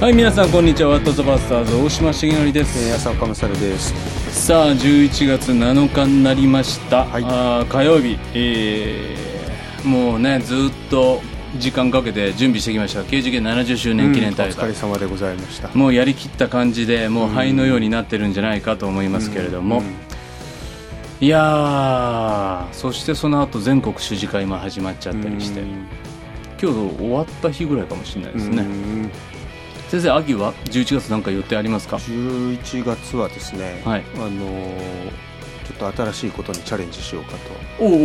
はい皆さんこんにちは。ワットザバスターズ大島重則です。朝岡勝です。さあ11月7日になりました、はい。あー火曜日、えーもうねずっと時間かけて準備してきました。KGK70 周年記念大お疲会。れ、様でございました。もうやりきった感じでもう灰のようになってるんじゃないかと思いますけれども、うん。いやーそしてその後全国主事会も始まっちゃったりして、今日終わった日ぐらいかもしれないですね、うん先生秋は11月なんか予定ありますか？11月はですね、はい。あのーちょっと新しいことにチャレンジしようかと。おおおおお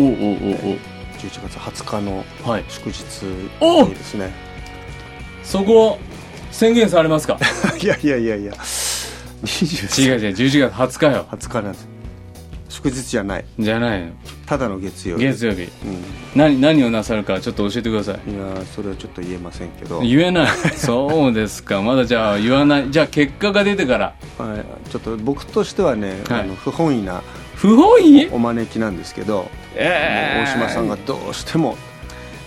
11月20日のおはい。祝日おにですね。そこ宣言されますか？いやいやいやいや。20違う違う11月20日よ。20日なんです祝日じゃない。じゃない。のただの月曜日。月曜日。うん。何何をなさるかちょっと教えてください。いやーそれはちょっと言えませんけど、言えない。そうですか。まだじゃあ言わない。じゃあ結果が出てから。はい、ちょっと僕としてはね、はい。あの不本意な不本意？お招きなんですけど、えもう大島さんがどうしても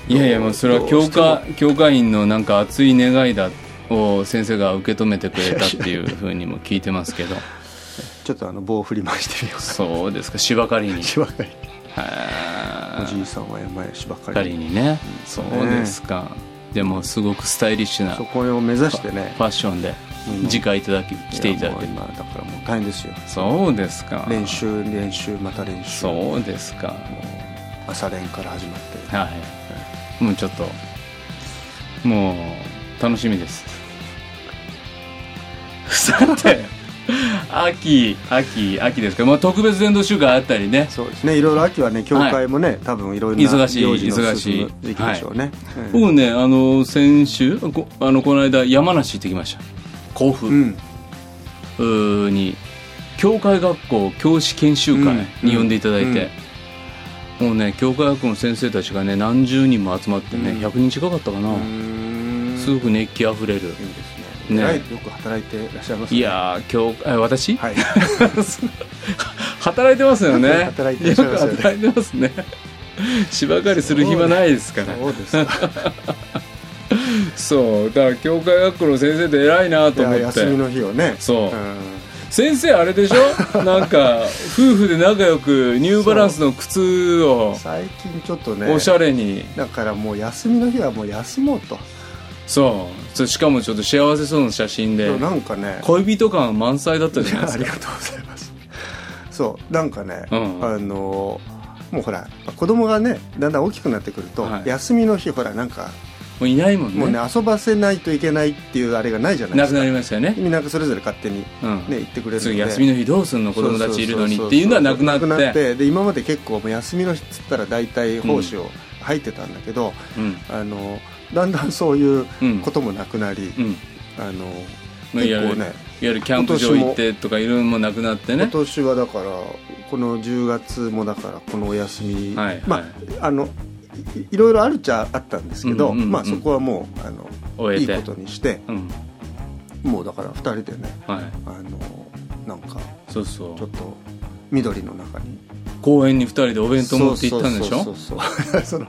いやいやもうそれは教科教会員のなんか熱い願いだを先生が受け止めてくれたっていうふうにも聞いてますけどちょっとあの棒を振り回してみようそうですか。芝刈りに。芝刈り。はおじいさんは山へ芝刈刈りりにね。そうですか。でもすごくスタイリッシュなフそこを目指してね。ァッションでうん。次回いただき来ていただけ今だからもう大変ですよ。そうですか。練習練習また練習。そうですか。朝練から始まって。はい。もうちょっともう楽しみです。さて秋秋秋ですか、まあ、特別伝道週間あったりね。そうですね。いろいろ秋はね教会もね、多分いろいろな忙しい忙しい進む時期でしょうね、僕ねあの先週こあのこの間山梨行ってきました。甲府、うん。に教会学校教師研修会に呼んでいただいて、もうね教会学校の先生たちがね何十人も集まってね、うん。100人近かったかな、うん。すごく熱気あふれる。いいですね。よく働いていらっしゃいますね。いやー教え私、はい。働いてますよね。働いてらっしゃいますよね。よく働いてますね。芝刈りする暇ないですから。そうですか そうだから教会学校の先生って偉いなとい思って。や休みの日をね。そう、うん。先生あれでしょ？なんか夫婦で仲良くニューバランスの靴を。最近ちょっとね。おしゃれに。だからもう休みの日はもう休もうと、そう。そしかもちょっと幸せそうな写真で。なんかね。恋人感満載だったじゃないあですか。りがとうございます。そうなんかね、うん。あのもうほら子供がねだんだん大きくなってくると、はい。休みの日ほらなんかもういないもんね。もうね遊ばせないといけないっていうあれがないじゃないですか。なくなりましたよね、みんなそれぞれ勝手にねうん。言ってくれるので。次休みの日どうすんの子供たちいるのにっていうのはなくなってなくなって。で今まで結構もう休みの日っつったら大体奉仕を入ってたんだけど、うん。あのだんだんそういううん。こともなくなり、うん。あの結構ねいわゆるキャンプ場行ってとかいろいろもなくなって今ね年はだからこの10月もだからこのお休み、はいまはい。ああのいいろいろあるっちゃあったんですけど、うんうんうんうん。まあ、そこはもうあの終えて。いいことにしてうん。もうだから2人でねはい。あのなんかそうそう。ちょっと緑の中に。公園に二人でお弁当持って行ったんでしょ？そうそうそうその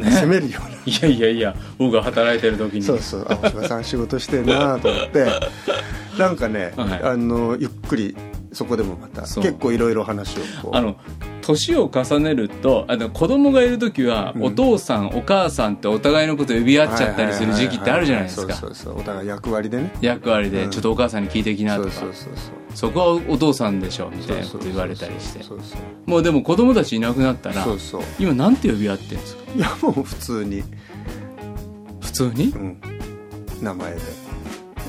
ね。攻めるような。いやいやいや僕が働いてる時に。そうそう。あ大島さん仕事してんなと思って。なんかね、はい。あのゆっくりそこでもまたそう。結構いろいろ話をこう。あの年を重ねるとあの子供がいる時は、うん。お父さんお母さんってお互いのこと呼び合っちゃったりする時期ってあるじゃないですか。そうそうそう。お互い役割でね。役割で、うん。ちょっとお母さんに聞いてきなとか。そうそうそうそう。そこはお父さんでしょみたいなこと言われたりして。そうそうもうでも子供たちいなくなったらそうそう。今なんて呼び合ってんですか？いやもう普通に、普通に？うん、名前で、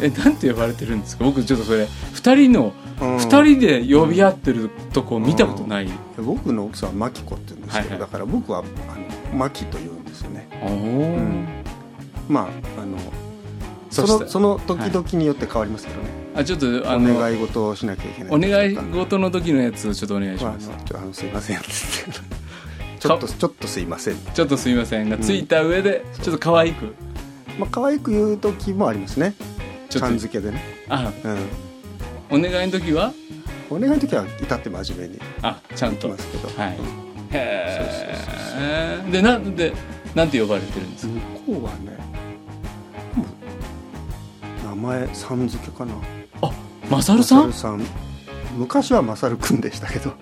えなんて呼ばれてるんですか？僕ちょっとそれ2人のうん2人で呼び合ってるとこ見たことない、僕の奥さんはマキコって言うんですけど、はいはい。だから僕はあのマキと言うんですよね。おお、ん。まああのそのその時々によって変わりますけどね、あちょっとあおの願い事をしなきゃいけない。お願い事の時のやつちょっとお願いしまあ、あます、のちょあのすいませんちょっとちょっとすいません。ちょっとすみませんがついた上でちょっと可愛く。まあ可愛く言う時もありますね。ちゃん付けでね、あうん、お願いの時は？お願いの時は至って真面目にあちゃんと。ますけど、はい。うん。へえでなんでなんて呼ばれてるんですか？向こうはね名前さん付けかな。あマサルさん？マさん。昔はマサル君でしたけど。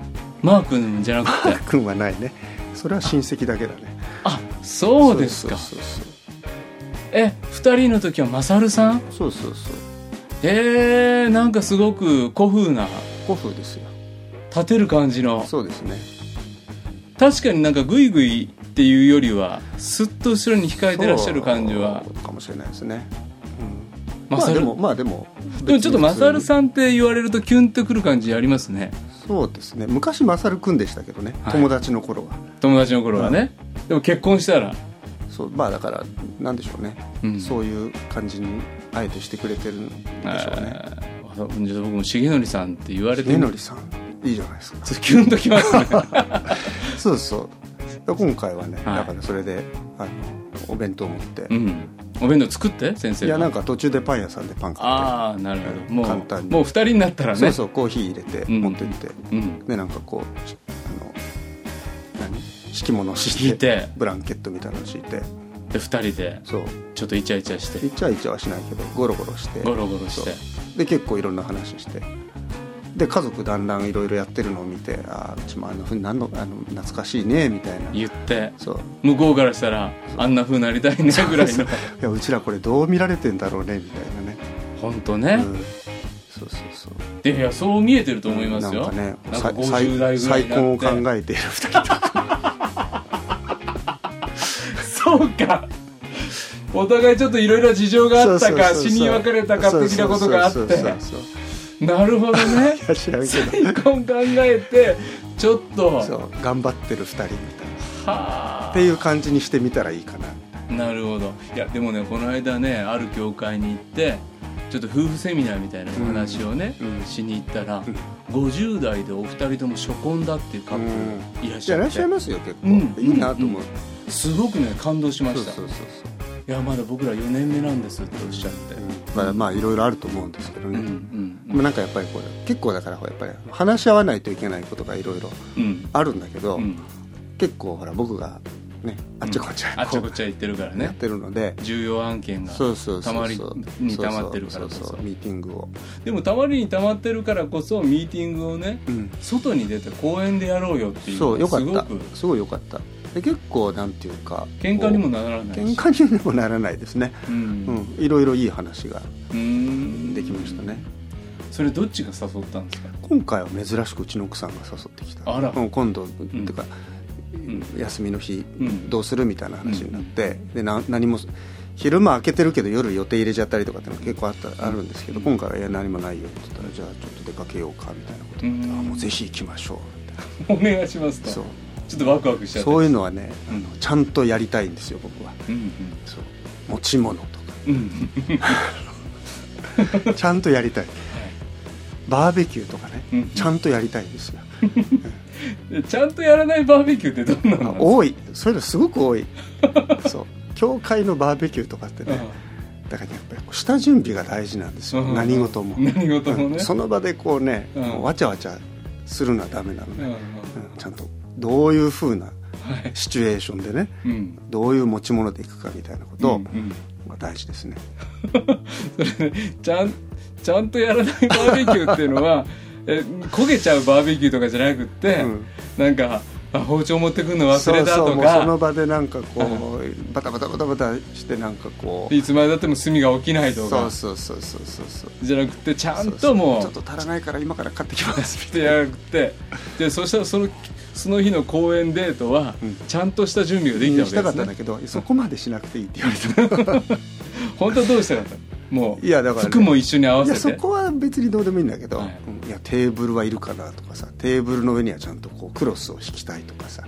マー君じゃなくて。君はないね。それは親戚だけだね。あそうですか。そうそうえ二人の時はマサルさん？そうそうそうそうえー、なんかすごく古風な古風ですよ。立てる感じの。そうですね。確かになんかグイグイっていうよりはスッと後ろに控えてらっしゃる感じは。そうかもしれないですね、うん、まあでもまあでもでもちょっとマサルんさんって言われるとキュンとくる感じありますね。そうですね。昔マサル君でしたけどね、はい。友達の頃は。友達の頃はね、でも結婚したら。そうまあだからなんでしょうね、うん。そういう感じにあえてしてくれてるんでしょうね。えーじゃあ僕も重則さんって言われて根み則さんいいじゃないですか。キュンときますね。そうそう。今回はね、はい。だからそれであのお弁当を持って、うん。お弁当作って先生がいやなんか途中でパン屋さんでパン買っああなるほど。もう簡単に。もう二人になったらね。てそうそうコーヒー入れてうん。持ってって、うん。でなんかこうしあの何？敷物を敷いて敷いて。ブランケットみたいなの敷いてで二人でそう。ちょっとイチャイチャして。イチャイチャはしないけどゴロゴロして。ゴロゴロして。で結構いろんな話して。で家族団らんいろいろやってるのを見てああうちもあのふうになんのあの懐かしいねみたいな。言ってそう。向こうからしたらあんな風になりたいねぐらいの。いやうちらこれどう見られてんだろうねみたいなね。本当ね、うん、そうそうそう。いやいやそう見えてると思いますよ。なんかねなんかさ50代ぐらい再にな婚を考えている二人とそうか。お互いちょっといろいろ事情があったか死に別れたか的なことがあって。なるほどね。再婚考えてちょっと。頑張ってる二人みたいな。はっていう感じにしてみたらいいかな。あなるほど。いやでもねこの間ねある教会に行ってちょっと夫婦セミナーみたいなお話をね、うん。しに行ったら、50代でお二人とも初婚だっていうカップルいらっしゃって。いやいらっしゃいますよ結構、うん。いいなと思う、すごくね感動しました。そうそうそういやまだ僕ら4年目なんですっておっしゃって、だからまあいろいろあると思うんですけどうん、ね、うん。まあなんかやっぱりこれ結構だからやっぱり話し合わないといけないことがいろいろうん。あるんだけど、うん。結構ほら僕がねあっちこっちあっちこっちゃ行ってるからやっねてるので。重要案件がそうそうそうたまりにたまってるからこそ。そうそうミーティングを、でもたまりにたまってるからこそミーティングをねうん、外に出て公園でやろうよっていうそうよかった。すごいよかったで結構なんていうか喧嘩にもこならなういし。喧嘩にもならないですね。ううん。んいろいろいい話ができましたね。それどっちが誘ったんですか？今回は珍しくうちの奥さんが誘ってきた。あら。うん今度、っていうかん。休みの日、うん。どうするみたいな話になって、でな何も昼間開けてるけど夜予定入れちゃったりとかっていうのが結構あったあるんですけど、今回は「いや何もないよ」って言ったら「じゃあちょっと出かけようか」みたいなこと言ってうん。あもうぜひ行きましょう」みたいお願いしますと。なそうちょっとワクワクしちゃって。そういうのはね、うん。ちゃんとやりたいんですよ僕は。うんそう。持ち物とうんうんか ちゃんとやりたい。バーベキューとかね、うんちゃんとやりたいんですよ。でちゃんとやらないバーベキューってどんなの？あ 多い。そういうのすごく多い。そう。教会のバーベキューとかってね、だからやっぱり下準備が大事なんですよ、うん。何事も。何事もね。うん。その場でこうね、うん。わちゃわちゃするのはダメなのね、うんうん。うん。ちゃんとどういうふうなはい。シチュエーションでねうん。どういう持ち物でいくかみたいなことうんうん。が大事ですね、それねちゃんちゃんとやらないバーベキューっていうのは え焦げちゃうバーベキューとかじゃなくって、うん。なんかあ包丁持ってくるの忘れたともうそのか場でなんかこう、バタバタバタバタしてなんかこういつまでだっても炭が起きないとか。そうそうそうそうそうそう。じゃなくてちゃんともうちょっと足らないから今から買ってきます。みったてやなくてでそしたらそのその日の公演デートは、うん。ちゃんとした準備ができたわけですね。したかったんだけどそこまでしなくていいって言われた。本当はどうしたかった？もういやだからね服も一緒に合わいやせてそこは別にどうでもいいんだけど、はい。うんいやテーブルはいるかなとかさテーブルの上にはちゃんとこうクロスを引きたいとかさ、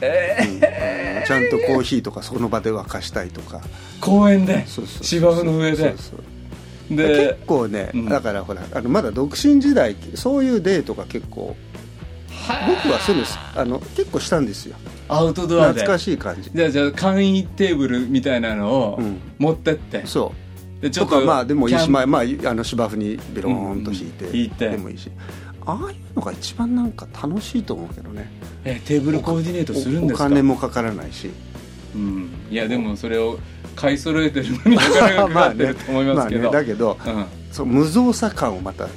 えうんちゃんとコーヒーとかその場で沸かしたいとか。ー公園で？芝生の上で？そうそう。で結構ね、うん。だからほらあのまだ独身時代そういうデートが結構僕はそういうのあの結構したんですよ。アウトドアで。懐かしい感じ。じゃあじゃあ簡易テーブルみたいなのをうん。持ってって、そう。でちょっとまあでもいいし、まあ、まあ、あの芝生にベローンと引いて,、うんうん引いて。でもいいし。ああいうのが一番なんか楽しいと思うけどね。えテーブルコーディネートするんですか？おお金もかからないし。うん、いやでもそれを買い揃えてるのになかなかかかってると思いますけど、まあね。だけどうん、そう無造作感をまた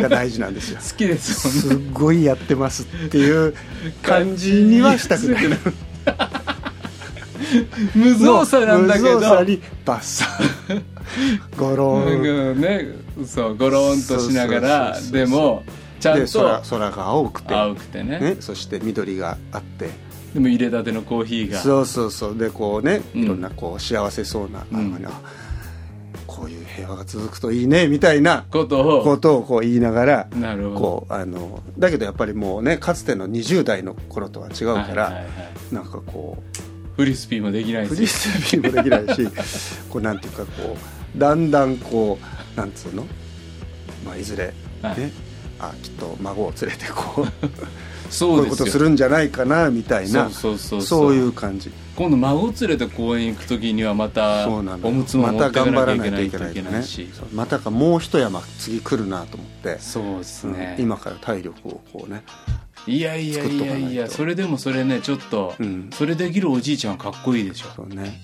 が大事なんですよ。好きですね。っごいやってますっていう感じにはしたくない。無造作なんだけど。無造作にバッサンゴロン。かねそうゴロンとしながらでもちゃんでと空空が青くて。青くてね。ね、そして緑があって。でも入れたてのコーヒーが。そうそうそう。でこうねうん。いろんなこう幸せそうな、うん。あのこういう平和が続くといいねみたいなことを。ことをこう言いながらなるほど。こうあのだけどやっぱりもうねかつての20代の頃とは違うから、はいはいはい。なんかこフリスピーもできないうフリスビーもできないし こうなんていうかこうだんだんこうなんつうの、まあ、いずれね、はい。あきっと孫を連れてこうそこういうことするんじゃないかなみたいな。そういう感じ。今度孫連れて公園行く時にはまたおむつもま持ってかなた頑張きゃいけないいけないしそう。またかもう一山次来るなと思って、そうですね、うん。今から体力をこうねいやいやいやいやそれでもそれねちょっと、うん。それできるおじいちゃんはかっこいいでしょ。そうね。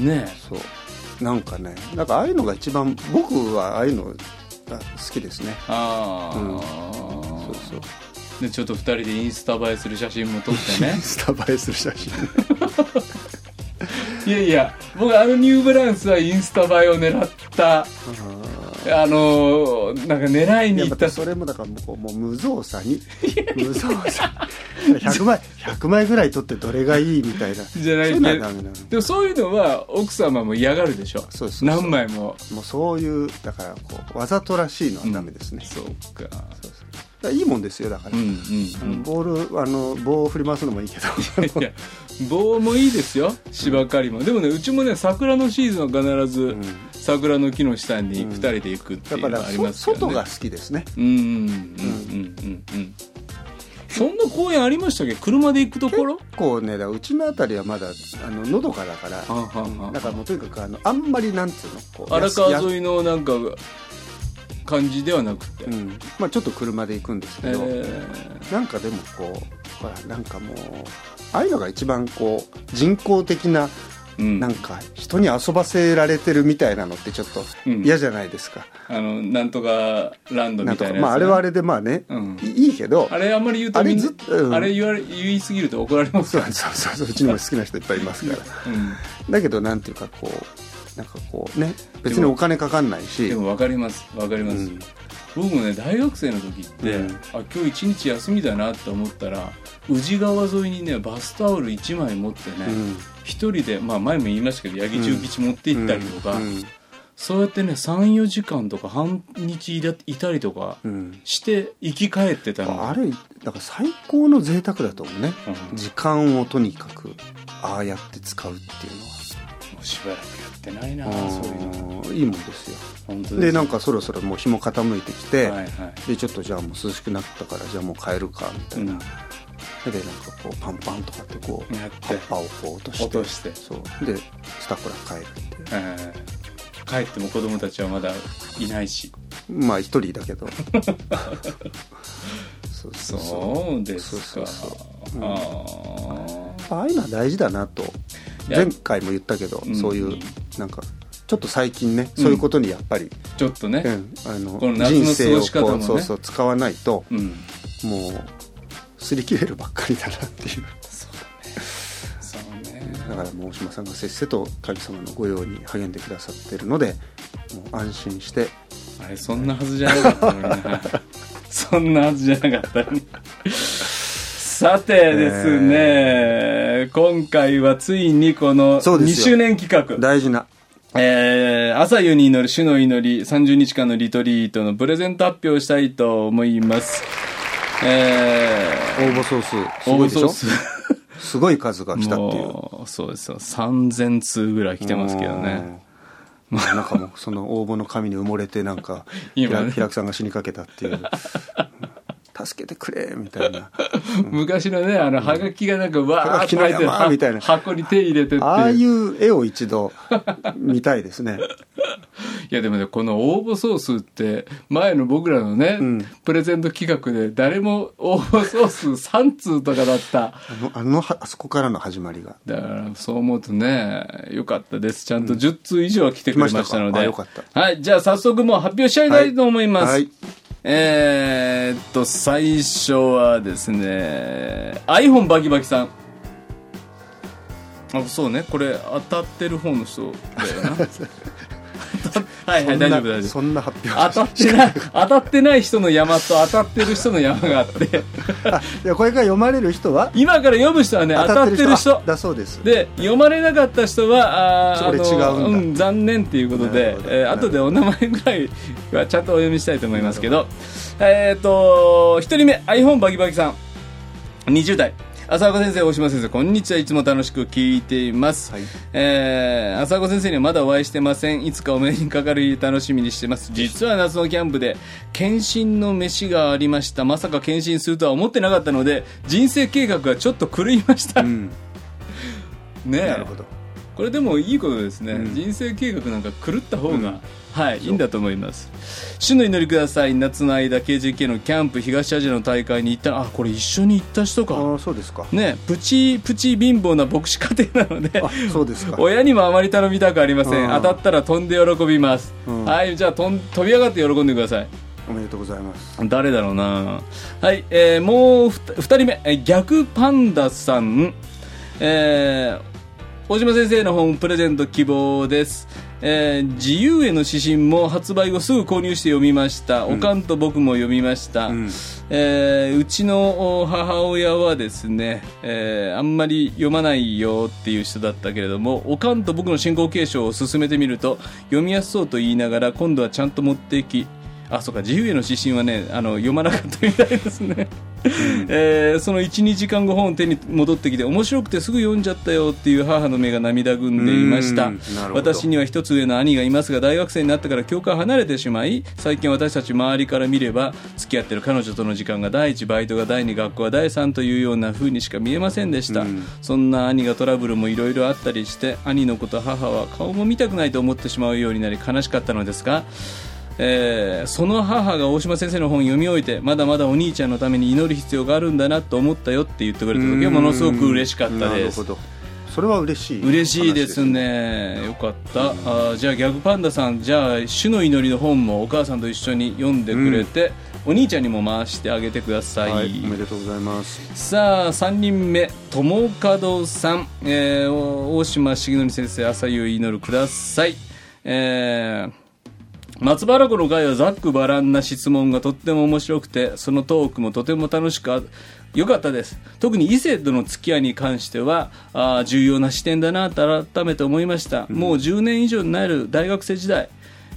ねそう。なんかねなんかああいうのが一番僕はああいうのが好きですね。ああ、うん。そうそうでちょっと2人でインスタ映えする写真も撮ってね。スタ映えする写真。いやいや僕あのニューバランスはインスタ映えを狙ったあのーなんか狙いに行った。たそれもだからもうもう無造作に。無造作。100枚100枚ぐらい取ってどれがいいみたいな。じゃないけどでもそういうのは奥様も嫌がるでしょ。そうそう何枚も。もうそういうだからこうわざとらしいのはダメですね、そうかそうか。らいいもんですよだから、うんうんあのボールあの棒を振り回すのもいいけど。う んいや棒もいいですよ。芝刈りも。でもねうちもね桜のシーズンは必ずん。桜の木の下にうん。2人で行くっていうのはありますけど、ね、外が好きですね。うんうんうんうんうん。うんそんな公園ありましたっけ？車で行くところ？結構ねうちの辺りはまだあののどかだから。だからもうとにかくあのあんまりなんつうのこう荒や川沿いのなんか感じではなくて、うん。まあ、ちょっと車で行くんですけど、えなんかでもこうほらなんかもうああいうのが一番こう人工的なーうん。なんか人に遊ばせられてるみたいなのってちょっとうん。嫌じゃないですか、あのなんとかランドみたいなね。まああれはあれでまあね、うん。いいいけどあれあんまり言うとあれずうん。あれ言われ言いすぎると怒られますそうそうそううちにも好きな人いっぱいいますから。うん。だけどなんていうかこうなんかこうね別にお金かかんないし。でも分かります。分かります、うん。僕もね大学生の時って、うん。あ今日一日休みだなって思ったら宇治川沿いにねバスタオル1枚持ってねうん。一、人で、まあ、前も言いましたけど八木中吉持って行ったりとか、うん。そうやってね34時間とか半日いたりとかうん。して生き返ってたの。あれだから最高の贅沢だと思うね、うん。時間をとにかくああやって使うっていうもうしばらくやってないなそういうの。うんいいもんですよ。本当かでなんかそろそろもう日も傾いてきて、はいはい。でちょっとじゃあもう涼しくなったからじゃあもう帰るかみたいな、うん。でなんかこうパンパンとかってこう葉っぱをこう落として落として。そう。でスタコラ帰るって。えー帰っても子供たちはまだいないし。まあ一人だけど。そうそうそう。ですか。そうそうそう。うん。あああいうのは大事だなと前回も言ったけど、うん。そういうなんかちょっと最近ね、そういうことにやっぱり、ーちょっとねうんあの人生をこうそうそう使わないとうん。もう擦り切れるばっかりだなっていう。そうね。だからもう大島さんがせっせと神様の御用に励んでくださってるのでもう安心して。あれそんなはずじゃなかったのにな。そんなはずじゃなかったのにさてですね、今回はついにこの2そうですよ。周年企画。大事な。えー、朝夕に祈る主の祈り30日間のリトリートのプレゼント発表をしたいと思います。え応募総数すー、応募総数。すごい数が来たっていう。もうそうですよ。3000通ぐらい来てますけどね。うんなんかもうその応募の紙に埋もれてなんか 平平久さんが死にかけたっていう。うん助けてくれみたいな。昔のねあのハガキがなんかわーっハガキのと入ってる山みたいな。箱に手入れてっていう。ああいう絵を一度見たいですね。いやでもねこの応募総数って前の僕らのね、うん。プレゼント企画で誰も応募総数3通とかだった。あのあのはあそこからの始まりが。だからそう思うとねよかったです。ちゃんと10通以上は来てくれましたので、来ましたか？あよかった。はいじゃあ早速もう発表しちゃいたいと思います、はいえーっと最初はですね iPhone バキバキさん。あそうね。これ当たってる方の人だよな。はいはい大丈夫大丈夫。そんな発表当たってない当たってない人の山と当たってる人の山があって。あいやこれから読まれる人は？今から読む人はね当たってる人？あだそうです。で読まれなかった人はあーそれあの違うんだ。うん、残念っていうことなでえー後でお名前ぐらいはちゃんとお読みしたいと思いますけど。えっ、と1人目 iPhone バキバキさん。20代浅岡先生大島先生こんにちは。いつも楽しく聞いています、はい。えー浅岡先生にはまだお会いしてません。いつかお目にかかる日楽しみにしてます。実は夏のキャンプで検診の飯がありました。まさか検診するとは思ってなかったので人生計画がちょっと狂いました、うん。ねえ。なるほど。これでもいいことですね、うん。人生計画なんか狂った方が、うんはい、いいんだと思います。主の祈りください。夏の間 KJK のキャンプ東アジアの大会に行った。らあこれ一緒に行った人か。ああそうですか。ねプチプチ貧乏な牧師家庭なので。あそうですか。親にもあまり頼みたくありません。うん。当たったら飛んで喜びます、うん。はいじゃあ飛び上がって喜んでください。おめでとうございます。誰だろうな。はい、えーもうふた2人目。えー逆パンダさん。えー大島先生の本プレゼント希望です、えー自由への指針も発売後すぐ購入して読みました、おかんと僕も読みました、うん。えーうちのお母親はですね、えーあんまり読まないよっていう人だったけれどもおかんと僕の信仰継承を進めてみると読みやすそうと言いながら今度はちゃんと持っていきあそうか自由への指針はねあの読まなかったみたいですね、えーその12時間後本を手に戻ってきて面白くてすぐ読んじゃったよっていう母の目が涙ぐんでいました。私には一つ上の兄がいますが大学生になってから教会を離れてしまい最近私たち周りから見れば付き合ってる彼女との時間が第一バイトが第二学校が第三というような風にしか見えませんでした、うん。そんな兄がトラブルもいろいろあったりして兄のこと母は顔も見たくないと思ってしまうようになり悲しかったのですがえーその母が大島先生の本を読み終えてまだまだお兄ちゃんのために祈る必要があるんだなと思ったよって言ってくれた時はものすごく嬉しかったです。なるほど。それは嬉しい。嬉しいです話ね。よかった。あーじゃあ逆パンダさんじゃあ「主の祈り」の本もお母さんと一緒に読んでくれて、お兄ちゃんにも回してあげてください、はいおめでとうございます。さあ3人目友門さん、えーお大島重則先生朝夕祈るください。えー松原湖の会はざっくばらんな質問がとっても面白くてそのトークもとても楽しくあ良かったです。特に異性との付き合いに関してはあー重要な視点だなと改めて思いました、もう10年以上になる大学生時代。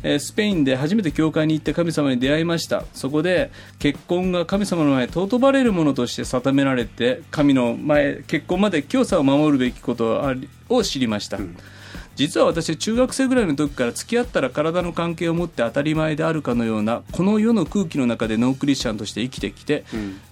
えースペインで初めて教会に行って神様に出会いました。そこで結婚が神様の前尊ばれるものとして定められて神の前結婚まで教唆を守るべきことを知りました、実は私中学生ぐらいの時から付き合ったら体の関係を持って当たり前であるかのようなこの世の空気の中でノークリスチャンとして生きてきて、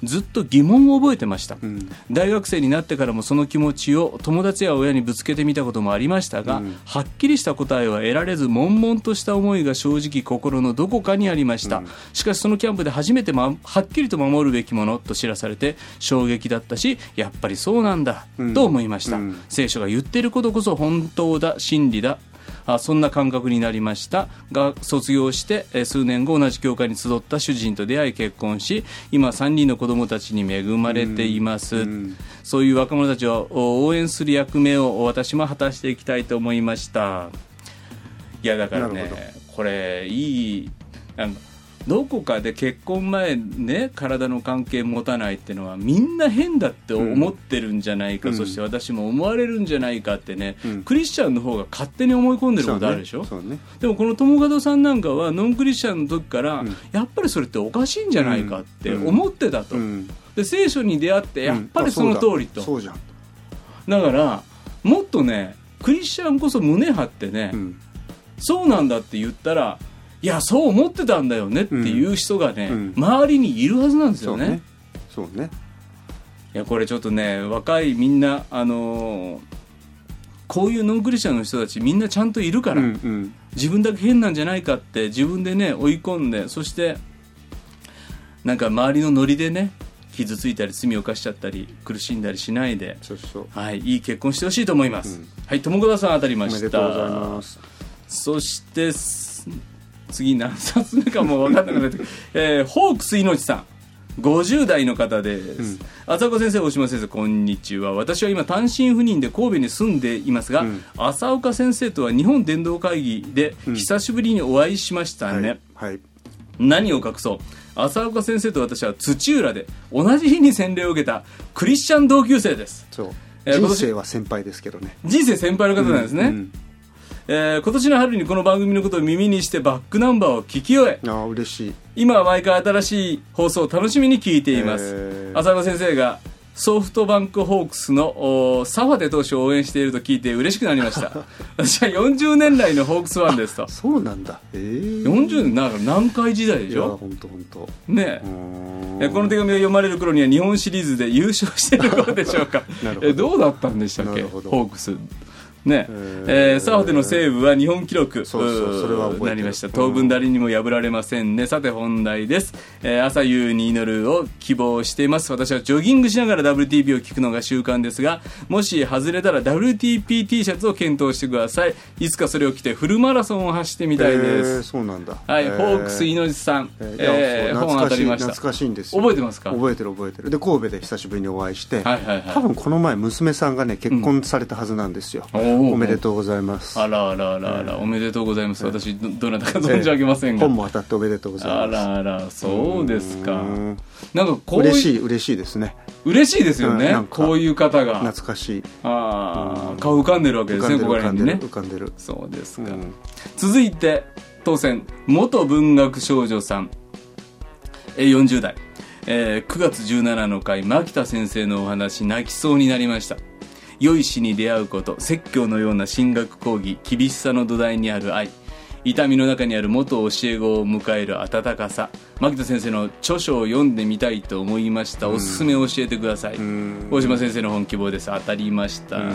ずっと疑問を覚えてました、ん。大学生になってからもその気持ちを友達や親にぶつけてみたこともありましたが、はっきりした答えは得られず悶々とした思いが正直心のどこかにありました、しかしそのキャンプで初めて、ま、はっきりと守るべきものと知らされて衝撃だったしやっぱりそうなんだ、と思いました、うん。聖書が言っていることこそ本当だ真理だ。あそんな感覚になりました。が卒業してえー数年後同じ教会に集った主人と出会い結婚し今3人の子供たちに恵まれています、うんそういう若者たちをお応援する役目を私も果たしていきたいと思いました。いやだからねこれいいどこかで結婚前ね体の関係持たないっていうのはみんな変だって思ってるんじゃないか、うん。そして私も思われるんじゃないかってね、うん。クリスチャンの方が勝手に思い込んでることあるでしょ、ねね。でもこの友門さんなんかはノンクリスチャンの時から、ん。やっぱりそれっておかしいんじゃないかって思ってたと、うん。で聖書に出会ってやっぱりその通りと、だからもっとねクリスチャンこそ胸張ってね、そうなんだって言ったらいやそう思ってたんだよねっていう人がね、うん。周りにいるはずなんですよね。そうね。そうね。いやこれちょっとね若いみんなあのーこういうノンクリスチャンの人たちみんなちゃんといるから、うんうん。自分だけ変なんじゃないかって自分でね追い込んでそしてなんか周りのノリでね傷ついたり罪を犯しちゃったり苦しんだりしないで、はい、いい結婚してほしいと思います、うん。はい友川さん当たりました。おめでとうございます。そしてす次何冊目かもう分かんなくなってえーホークスいのちさん。50代の方です、浅岡先生大島先生こんにちは。私は今単身赴任で神戸に住んでいますが、うん。浅岡先生とは日本伝道会議で久しぶりにお会いしましたね、はい、はい、何を隠そう。浅岡先生と私は土浦で同じ日に洗礼を受けたクリスチャン同級生です。そう、人生は先輩ですけどね。人生先輩の方なんですね、うんえー今年の春にこの番組のことを耳にしてバックナンバーを聞き終えああ嬉しい。今は毎回新しい放送を楽しみに聞いています、へー。浅岡先生がソフトバンクホークスのおサファテ投手を応援していると聞いて嬉しくなりました。私は40年来のホークスファンですと。そうなんだ。ええ40年なんか南海時代でしょ？本当本当ねえ。この手紙が読まれる頃には日本シリーズで優勝している頃でしょうか。なるほど。えどうだったんでしたっけ？ホークスね。えーサーファテのセーブは日本記録。そうそうそれは覚えてる。なりました。当分誰にも破られませんね。さて本題です、えー朝夕に祈るを希望しています。私はジョギングしながら WTP を聞くのが習慣ですがもし外れたら WTPT シャツを検討してください。いつかそれを着てフルマラソンを走ってみたいでえーすそうなんだ。はい、えー。ホークス井上さん、えー本当たりました。懐かしいんですよ。覚えてますか？覚えてる覚えてる。で神戸で久しぶりにお会いして、はいはいはい。多分この前娘さんがね結婚されたはずなんですよ、おーおめでとうございますあらあらあらあら、おめでとうございます。私、どどなたか存じ上げませんが。本も当たっておめでとうございますあらあら、そうですかうん。なんかこういう、嬉しい嬉しいですね嬉しいですよねこういう方が。懐かしいああ、顔浮かんでるわけですね、ここら浮かんでる辺にね浮。かんでるそうですか。うん続いて、当選、元文学少女さん、えー40代。えー9月17の回、牧田先生のお話、泣きそうになりました。良い詩に出会うこと、説教のような進学講義、厳しさの土台にある愛、痛みの中にある元教え子を迎える温かさ、牧田先生の著書を読んでみたいと思いました。おすすめを教えてください。ん。大島先生の本希望です。当たりました。うん。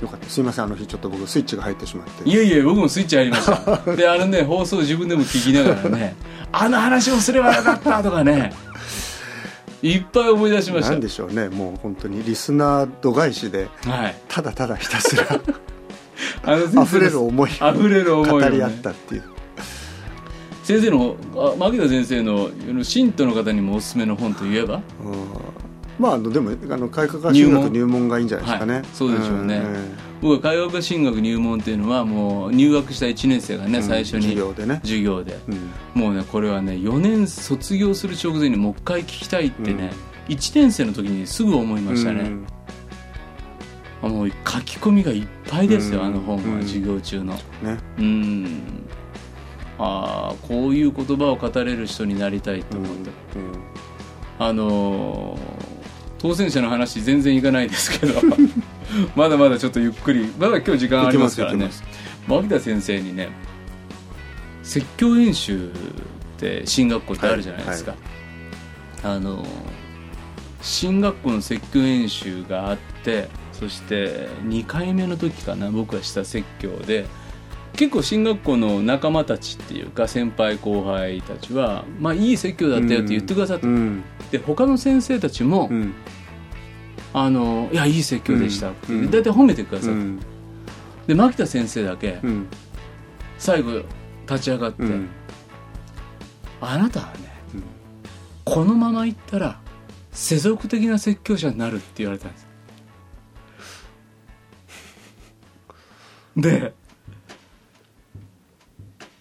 よかった。すいません。あの日ちょっと僕スイッチが入ってしまって。いえいえ僕もスイッチ入りました。であのね放送自分でも聞きながらね あの話をすればよかったとかねいっぱい思い出しましなんでしょうね。もう本当にリスナー度外視でたはい。ただただひたすらあの先生溢れる思い溢れる思いをね。語り合ったっていう。先生のあ牧田先生の信徒の方にもおすすめの本といえば？うんまああのでもあの改革科進学入門がいいんじゃないですかね、はい。そうでしょうねん僕は海学進学入門っていうのはもう入学した1年生がね、うん。最初に授業でね。授業で。うん。もうねこれはね4年卒業する直前にもう一回聞きたいってね、1年生の時にすぐ思いましたね、もう書き込みがいっぱいですよ、うん。あの本はうん。授業中の。ね。うん。ああこういう言葉を語れる人になりたいと思って、あのー当選者の話全然いかないですけど まだまだちょっとゆっくりまだ今日時間ありますからね。牧田先生にね説教演習って進学校ってあるじゃないですか、あのー進学校の説教演習があってそして2回目の時かな僕がした説教で結構進学校の仲間たちっていうか先輩後輩たちはまあいい説教だったよって言ってくださって、うん。で他の先生たちも、うんあのいやいい説教でしたって、うん大体褒めてくださって、うん。で牧田先生だけうん。最後立ち上がって、うん。あなたはね、うん。このままいったら世俗的な説教者になるって言われたんです。で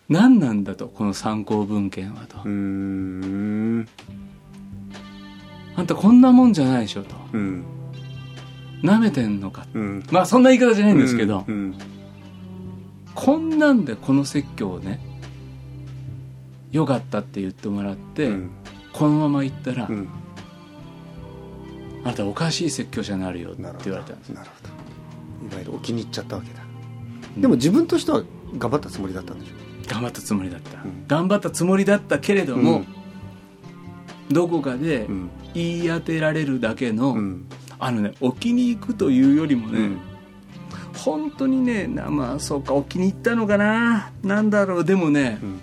何なんだとこの参考文献はと、あんたこんなもんじゃないでしょと。うんなめてんのか。うん。まあそんな言い方じゃないんですけど、うんこんなんでこの説教をねよかったって言ってもらって、うん。このまま行ったら、うん。あなたおかしい説教者になるよって言われたんです。なるほど。いわゆるお気に入っちゃったわけだ。でも自分としては頑張ったつもりだったんでしょ？頑張ったつもりだった、うん。頑張ったつもりだったけれども、どこかでうん。言い当てられるだけの、うんあのね置きに行くというよりもね、うん。本当にねなまあそうかお気に入ったのかな。なんだろう。でもね、うん。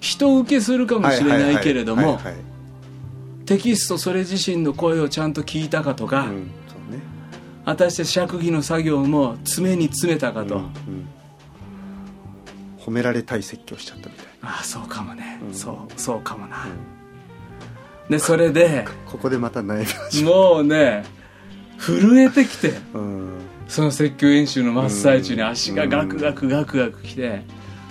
人受けするかもしれないけれどもテキストそれ自身の声をちゃんと聞いたかとか、うんね。果たして釈義の作業も詰めに詰めたかと、うんうん。褒められたい説教しちゃったみたいああそうかもね、うん。そうそうかもな、でそれでここでまた悩みもうね震えてきてうん。その説教演習の真っ最中に足がガクガクガクガクきて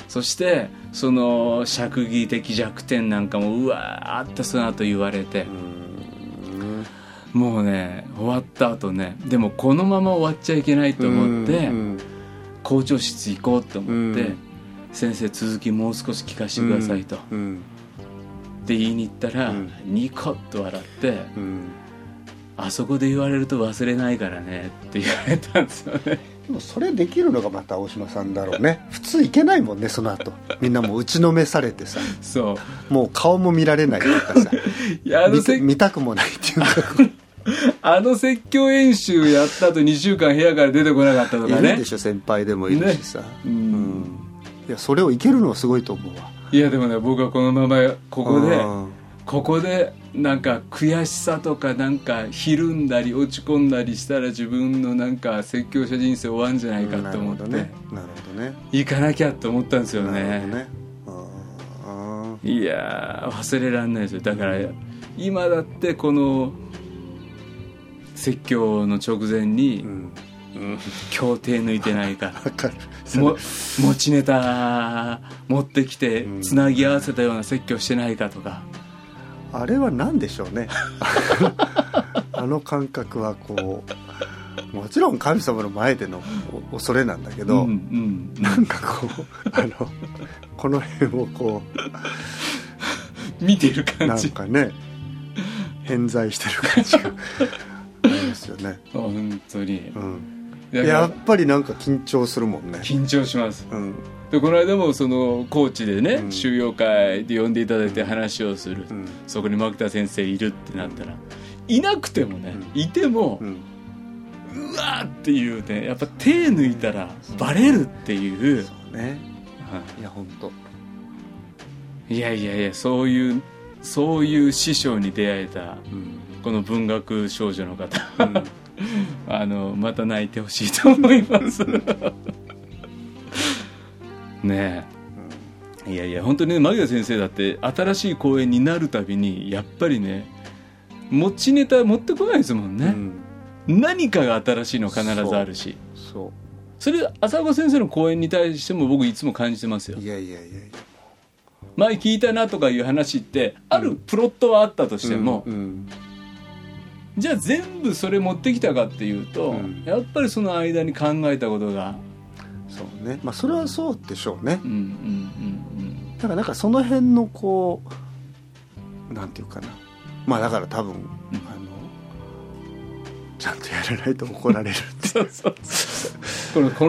そしてその釈義的弱点なんかもうわーってその後言われてうん。もうね終わった後ねでもこのまま終わっちゃいけないと思ってうん校長室行こうと思ってうん。先生続きもう少し聞かせてくださいとうんで言いに行ったらうん。ニコッと笑ってうん。あそこで言われると忘れないからねって言われたんですよね。でもそれできるのがまた大島さんだろうね。普通いけないもんねその後。みんなもう打ちのめされてさ。そう。もう顔も見られないとかさ。いやあの見見たくもないっていうか。あの説教演習やった後2週間部屋から出てこなかったといかね。るでしょ先輩でもいるしさ、ね。ううんん。いやそれをいけるのはすごいと思うわいやでもね僕はこのままここでうん。ここでなんか悔しさとかなんかひるんだり落ち込んだりしたら自分のなんか説教者人生終わるんじゃないかと思って、なるほどね。なるほどね行かなきゃと思ったんですよね。ね。いやー忘れられないですよ。だから今だってこの説教の直前にうん協定抜いてないか。わかる。も持ちネタ持ってきてうん。つなぎ合わせたような説教してないかとか。あれは何でしょうね。あの感覚はこうもちろん神様の前でのお恐れなんだけど、うんうんなんかこうあのこの辺をこ見てるうなん感じかね偏在してる感じがありますよね、本当に。うん、やっぱりなんか緊張するもんね。緊張します。うん。でこの間もそのコーチでね、うん。収容会で呼んでいただいて話をする、うん。そこに牧田先生いるってなったらいなくてもね、ういてもう、ん。うわーっていうねやっぱ手抜いたらバレるっていう、そうね。はい。や本当いやいやいやそういうそういう師匠に出会えたうん。この文学少女の方。うん あのまた泣いてほしいと思います。ねえ。いやいや本当にね牧田先生だって新しい公演になるたびにやっぱりね持ちネタ持ってこないですもんね、うん。何かが新しいの必ずあるし。そそれ浅岡先生の講演に対しても僕いつも感じてますよ。ういやいやいやいや。前聞いたなとかいう話ってあるプロットはあったとしても、うんうんじゃあ全部それ持ってきたかっていうと、うん。やっぱりその間に考えたことが。そうね。まあそれはそうでしょうね。うんうんうんだからなんかその辺のこうなんていうかな。まあだから多分、あのちゃんとやらないと怒られるって。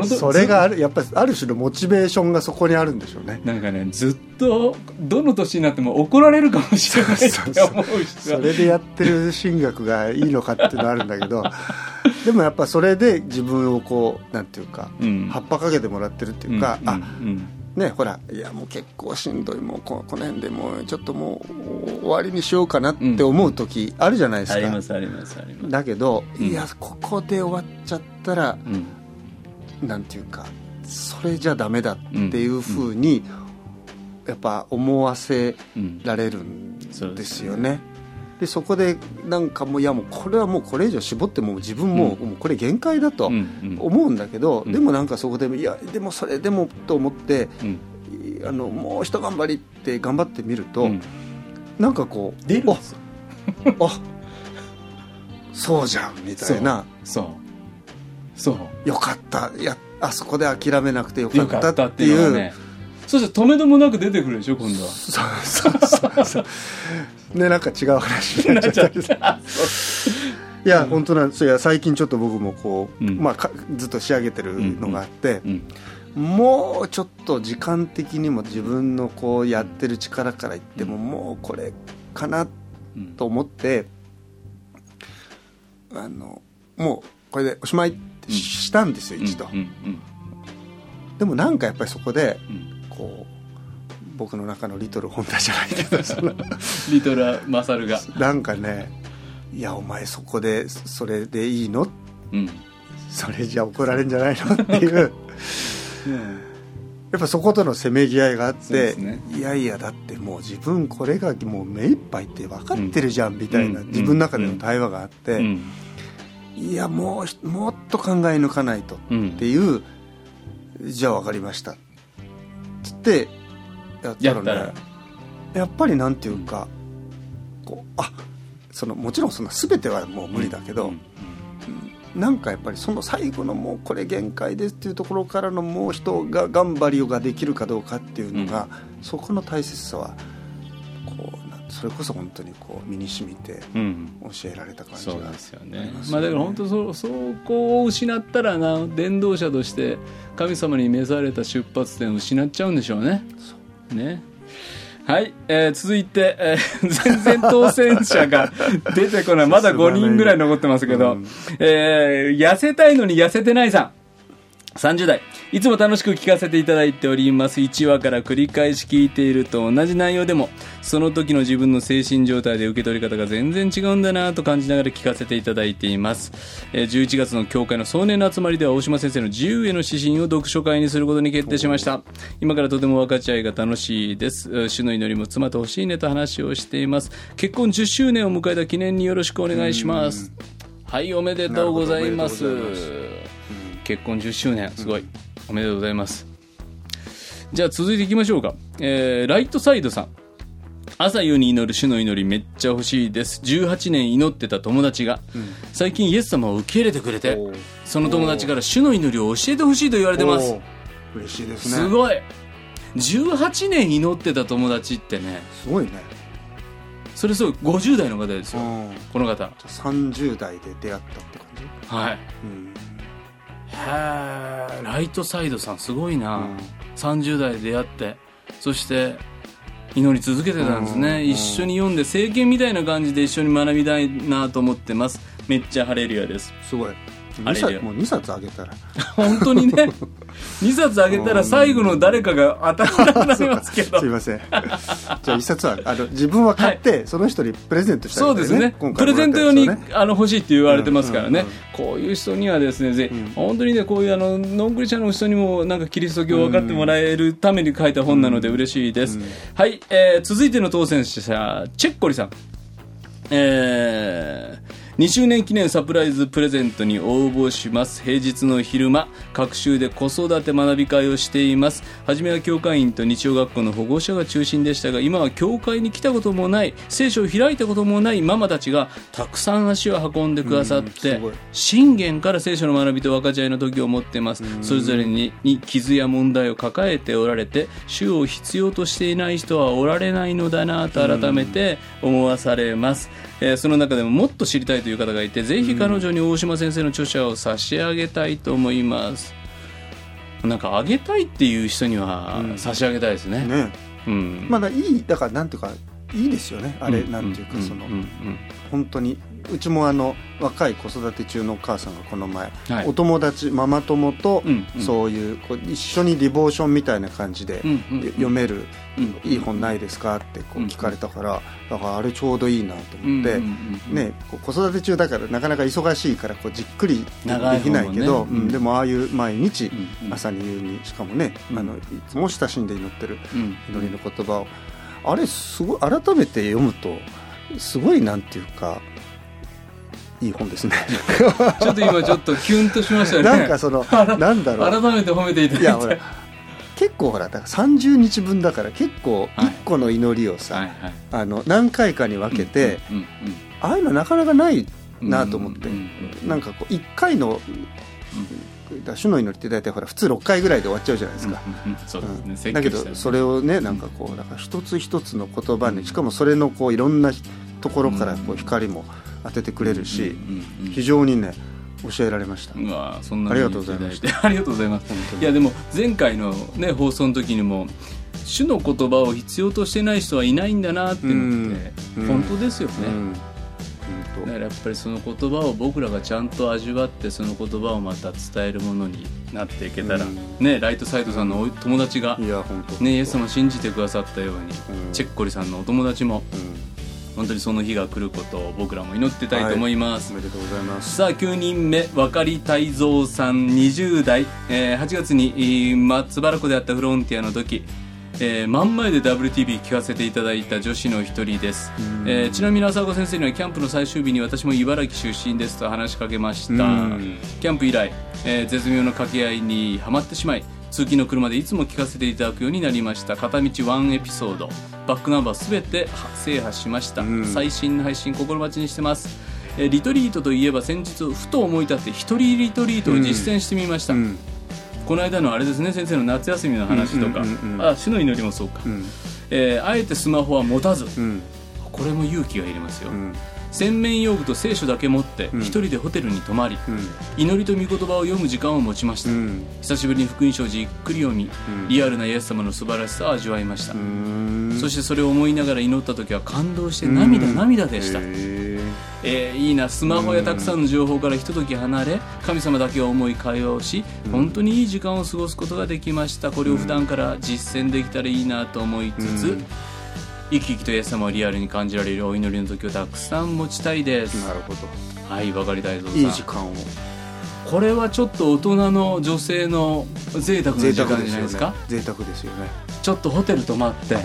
そ れがあるやっぱりある種のモチベーションがそこにあるんでしょうね。なんかねずっとどの年になっても怒られるかもしれないって思う それでやってる進学がいいのかっていうのはあるんだけど でもやっぱそれで自分をこうなんていうか、うん。葉っぱかけてもらってるっていうか、うんあうんねほらいやもう結構しんどいもうここの辺でもうちょっともう終わりにしようかなって思う時あるじゃないですか、ありますありますあります。だけど、うん。いやここで終わっちゃったらうん。なんていうかそれじゃダメだっていうふうに、やっぱ思わせうん。られるんですよね。でそこでなんかもういやもうこれはもうこれ以上絞っても自分も,、もうこれ限界だと思うんだけど、うん。でもなんかそこでいやでもそれでもと思ってうん。あのもう一頑張りって頑張ってみると、うん。なんかこう出るんですよ。ああそうじゃんみたいな。そう。そう。よかった。いやあそこで諦めなくてよかよったってていうねそして止めどもなく出てくるでしょ今度は。そうそうそうそう。ねなんか違う話になっちゃった いや、本当なんですいや最近ちょっと僕もこう、うん。まあかずっと仕上げてるのがあってう、んもうちょっと時間的にも自分のこうやってる力から言っても、もうこれかなうんと思ってあのもうこれでおしまいっしたんですよ一度、うんうん。でもなんかやっぱりそこでうんこう僕の中のリトルホンダじゃないけどその リトルマサルが、なんかねいやお前そこでそれでいいの？うん。それじゃ怒られるんじゃないの？っていう。やっぱそことのせめぎ合いがあって、すね。いやいやだってもう自分これがもう目いっぱいって分かってるじゃんみたいな、うん。自分の中での対話があって、うん。いやもうひもっと考え抜かないとうんっていう、じゃあ分かりました。つってやったらね。やっぱりなんていうかこうあそのもちろんそんな全てはもう無理だけど、うんなんかやっぱりその最後のもうこれ限界ですっていうところからのもう人が頑張りができるかどうかっていうのが、そこの大切さはこうなそれこそ本当にこう身に染みてうん。教えられた感じがそうですよあねりますまあだから本当そそこを失ったらな伝道者として神様に召された出発点を失っちゃうんでしょうね。ね。はい、えー続いて、えー 全然当選者が出てこない。まだ5人ぐらい残ってますけど、うんえー痩せたいのに痩せてないさん30代い。つも楽しく聞かせていただいております。1話から繰り返し聞いていると同じ内容でもその時の自分の精神状態で受け取り方が全然違うんだなと感じながら聞かせていただいています、えー11月の教会の壮年の集まりでは大島先生の自由への指針を読書会にすることに決定しました。今からとても分かち合いが楽しいです。えー主の祈りも妻と欲しいねと話をしています。結婚10周年を迎えた記念によろしくお願いします。はいおめでとうございます結婚10周年すごい、おめでとうございます。じゃあ続いていきましょうか、えーライトサイドさん。朝夕に祈る主の祈りめっちゃ欲しいです。18年祈ってた友達が、最近イエス様を受け入れてくれてその友達から主の祈りを教えてほしいと言われてます。嬉しいですね。すごい。18年祈ってた友達ってねすごいね、それすごい。50代の方ですよ。うん、この方。30代で出会ったって感じ、はい。うんへえライトサイドさんすごいな、うん。30代で出会って。そして祈り続けてたんですね、うん。一緒に読んで聖剣みたいな感じで一緒に学びたいなと思ってます。めっちゃハレルヤです。すごい。2あれだよ。冊もう2冊あげたら。本当にね。2冊あげたら最後の誰かが当たらなくなりますけど。すいません。じゃあ1冊はあの自分は買って、その人にプレゼントしたりそうですね。今プレゼント用に、あの欲しいって言われてますからね、うんうんこういう人にはですねぜ、うん。本当にねこういうあのノンクリスチャンの人にもなんかキリスト教を分かってもらえるために書いた本なので嬉しいです、うん。はい、えー続いての当選者チェッコリさん。えー2周年記念サプライズプレゼントに応募します。平日の昼間各週で子育て学び会をしています。初めは教会員と日曜学校の保護者が中心でしたが今は教会に来たこともない聖書を開いたこともないママたちがたくさん足を運んでくださって、信玄から聖書の学びと分かち合いの時を持っています。それぞれにに傷や問題を抱えておられて主を必要としていない人はおられないのだなと改めて思わされます、えーその中でももっと知りたいという方がいてぜひ彼女に大島先生の著者を差し上げたいと思います。なんかあげたいっていう人にはうん。差し上げたいですね、ね。うん。まだいいだからなんていうかいいですよね。あれ、なんていうかその、ん。ん。本当にうちもあの若い子育て中のお母さんがこの前、はい。お友達ママ友と、うんうん。そういうこう一緒にリボーションみたいな感じで、うんうんうん。読める、うんいい本ないですかってこううん聞かれたから、だからあれちょうどいいなと思って、うんうんうんうん。ね、子育て中だからなかなか忙しいからこうじっくりできないけど、ねうんうんでもああいう毎日、朝に夕にしかもね、うん。あのいつも親しんで祈ってるうん。祈りの言葉を。あれすごい改めて読むとすごいなんていうかいい本ですね。ちょっと今ちょっとキュンとしましたね。なんかそのなんだろう。改めて褒めていただいて。いやほら結構ほらだから30日分だから結構はい。1個の祈りをさ、はいはい。あの何回かに分けて、うんうんああいうのなかなかないうんなと思って、うんうんなんかこう1回のだから主の祈りって大体ほら普通6回ぐらいで終わっちゃうじゃないですか、うんうんそうですね、うん。だけどそれをねなんかこうだから一つ一つの言葉にしかもそれのこういろんなところからこう光も当ててくれるし、非常にね教えられました、うわそんなありがとうございました。た ありがとうございます。いやでも前回のね放送の時にも主の言葉を必要としてない人はいないんだなっていうのってうん。本当ですよね、だからやっぱりその言葉を僕らがちゃんと味わってその言葉をまた伝えるものになっていけたら、うん。ねライトサイドさんのお友達がねイエス様を信じてくださったように、うん。チェッコリさんのお友達もうん本当にその日が来ることを僕らも祈ってたいと思います、おめでとうございます。さあ9人目若利泰造さん20代、えー8月にえー松原湖であったフロンティアの時、えー真ん前で WTV 聞かせていただいた女子の一人です、えーちなみに浅岡先生にはキャンプの最終日に私も茨城出身ですと話しかけました。うん。キャンプ以来、えー絶妙な掛け合いにはまってしまい通勤の車でいつも聞かせていただくようになりました。片道ワンエピソード。バックナンバーすべて制覇しました、うん。最新の配信心待ちにしてます。えーリトリートといえば先日ふと思い立って一人リトリートを実践してみました、うん。この間のあれですね先生の夏休みの話とか、うんうんうんうんあ死の祈りもそうか、うん。えーあえてスマホは持たず。うん。これも勇気がいりますよ、うん洗面用具と聖書だけ持ってうん。一人でホテルに泊まり、うん。祈りと御言葉を読む時間を持ちました、うん。久しぶりに福音書をじっくり読み、うん。リアルなイエス様の素晴らしさを味わいました、うん。そしてそれを思いながら祈った時は感動して涙、うん。涙でした、えーいいなスマホやたくさんの情報からひととき離れ神様だけを思い会話をし、本当にいい時間を過ごすことができました。これを普段から実践できたらいいなと思いつつ、うん生き生きとイエス様をリアルに感じられるお祈りの時をたくさん持ちたいです。なるほど。はい分かりたいぞ。いい時間を。これはちょっと大人の女性の贅沢な贅時間じゃないですか？贅沢ですよね。ちょっとホテル泊まって、う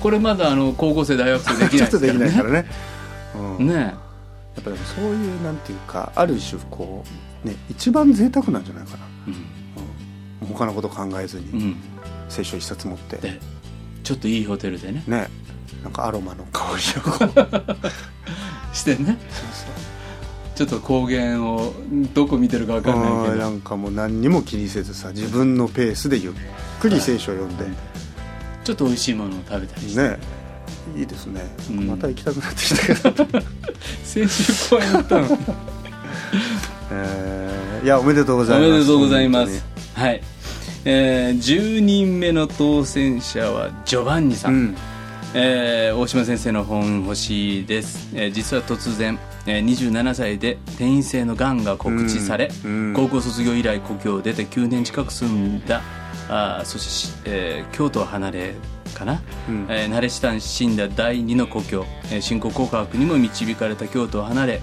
これまだあの高校生大学生できないですから ょっとできないかねらね。うん。やねっぱりそういうなんていうかある種こうね一番贅沢なんじゃないかな。うん。他のこと考えずにうん。聖書一冊持って。でちょっといいホテルでね。ね。なんかアロマの香りをしてね。ちょっと高原をどこ見てるか分かんないけど。なんかもう何にも気にせずさ自分のペースでゆっくり聖書を読んで。ちょっと美味しいものを食べたりして、ね。いいですね、うん。また行きたくなってきたけど、先週公演だったの。えーいやおめでとうごおざいます。めでとうございま本すはい、えー、10人目の当選者はジョバンニさん、うん。えー大島先生の本欲しいです、えー実は突然、えー27歳で転移性のがんが告知され、うん高校卒業以来故郷を出て9年近く住んだ。あーそしてし、えー京都を離れかな、うん。えー慣れ親しんだ第二の故郷、えー信仰告白にも導かれた京都を離れ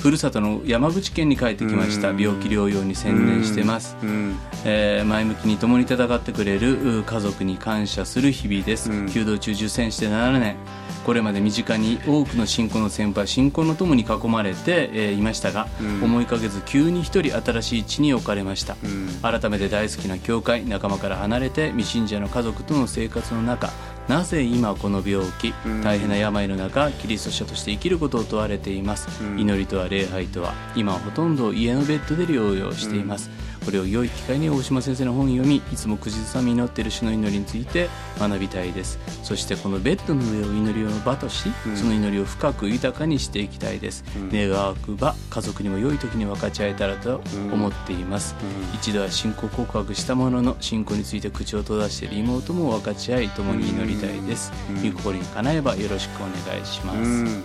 ふるさとの山口県に帰ってきました、うん。病気療養に専念してます、うん。えー前向きに共に戦ってくれるう家族に感謝する日々です、うん。弓道中受選して7年。これまで身近に多くの信仰の先輩信仰の友に囲まれて、えーいましたが、うん。思いかけず急に一人新しい地に置かれました、うん。改めて大好きな教会仲間から離れて未信者の家族との生活の中なぜ今この病気、うん。大変な病の中キリスト者として生きることを問われています、うん。祈りとは礼拝とは今はほとんど家のベッドで療養しています、これを良い機会に大島先生の本を読みいつも口ずさみ祈っている主の祈りについて学びたいです。そしてこのベッドの上を祈りの場とし、うん。その祈りを深く豊かにしていきたいです、うん。願わくば家族にも良い時に分かち合えたらと思っています、うん。一度は信仰告白したものの信仰について口を閉ざしている妹も分かち合い共に祈りたいです、うん。御心にかなえばよろしくお願いします、うん。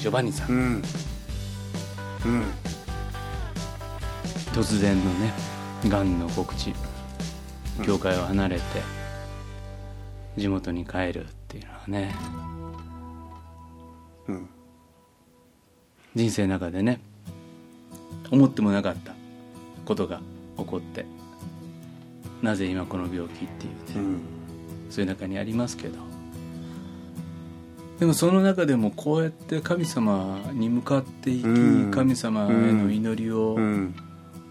ジョバンニさん、うん。うん突然のねがんの告知。教会を離れて地元に帰るっていうのはね。うん。人生の中でね思ってもなかったことが起こってなぜ今この病気っていうね。うん。そういう中にありますけど。でもその中でもこうやって神様に向かっていき、うん。神様への祈りをうん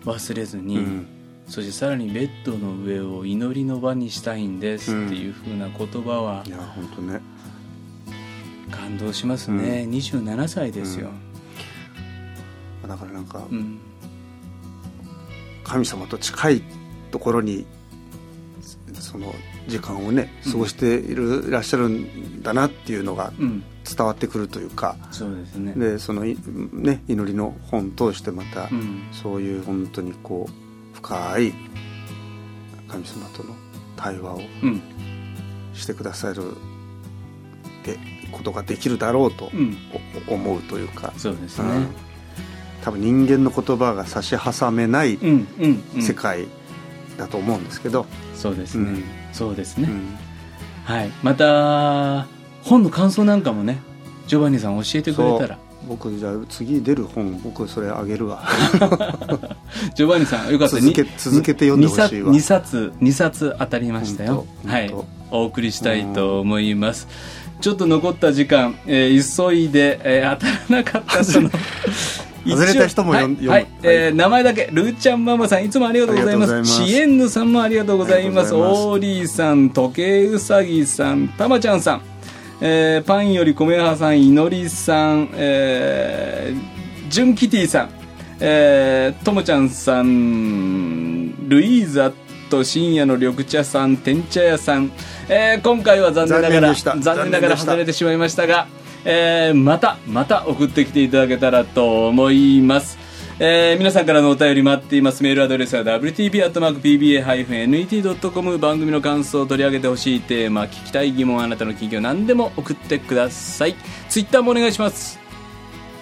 忘れずに、うん。そしてさらにベッドの上を祈りの場にしたいんですっていうふうな言葉はいや本当ね。感動しますね、27歳ですよ、だからなんかうん。神様と近いところにその時間をね過ごしている、いらっしゃるんだなっていうのがうん。伝わってくるというかそうですね。でそのい、ね、祈りの本通してまた、うん。そういう本当にこう深い神様との対話をうん。してくださるでことができるだろうと思うというか、そうですね。うん。多分人間の言葉が差し挟めないうんうん、うん、世界だと思うんですけど、そうですね、うん。そうですね、うん。はい。また本の感想なんかもねジョバンニさん教えてくれたら。僕じゃあ次出る本僕それあげるわ。ジョバンニさんよかった。続け続けて読んでほしいわ。2冊2冊当たりましたよ。はい。本お送りしたいと思います。ちょっと残った時間、えー急いで、えー当たらなかったその 外れた人も読んはい、はい。えー名前だけルーちゃんママさんいつもありがとうございます。ありがとうございます。シエンヌさんもありがとうございます。オーリーさん時計うさぎさんたまちゃんさん。えーパンより米派さんいのりさん、えー、ジュンキティさん、えーともちゃんさんルイーザと深夜の緑茶さん天茶屋さん、えー今回は残念ながら残念ながら外れてしまいましたが、えーまたまた送ってきていただけたらと思います。えー皆さんからのお便り待っています。メールアドレスは wtp.pba-net.com 番組の感想を取り上げてほしいテーマ聞きたい疑問あなたの企業何でも送ってください。ツイッターもお願いします。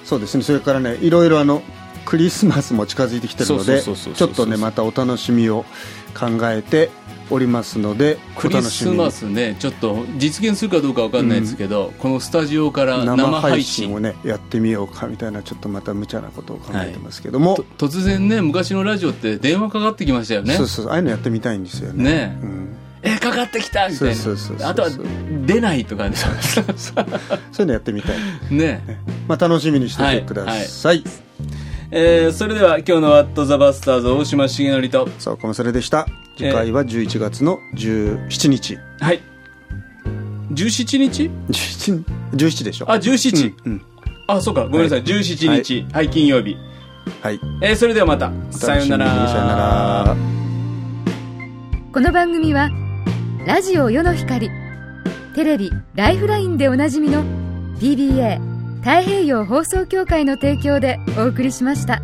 そうですね。それからねいろいろあのクリスマスも近づいてきてるのでちょっとねまたお楽しみを考えておりますのでクリスマスねちょっと実現するかどうかわかんないですけど、このスタジオから生生配信をねやってみようかみたいなちょっとまた無茶なことを考えてますけども、と突然ね昔のラジオって電話かかってきましたよね。そうそうああいうのやってみたいんですよね。ね。うん、えかかってきたみたいな。そうそうそうそうあとは出ないとかね。そういうのやってみたい、ね。まあ、楽しみにしててください、えーそれでは今日の「ワット・ザ・バスターズ」大島重則とそうコムサレでした。次回は11月の17日、はい。17日？17, 17でしょ。あ17、うん、うん。あそうか。ごめんなさい、17日はい、金曜日、はい。えーそれではまた。さようなら。この番組はラジオ世の光。テレビ「ライフライン」でおなじみの PBA 太平洋放送協会の提供でお送りしました。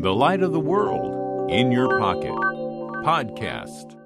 The light of the world in your pocket. Podcast.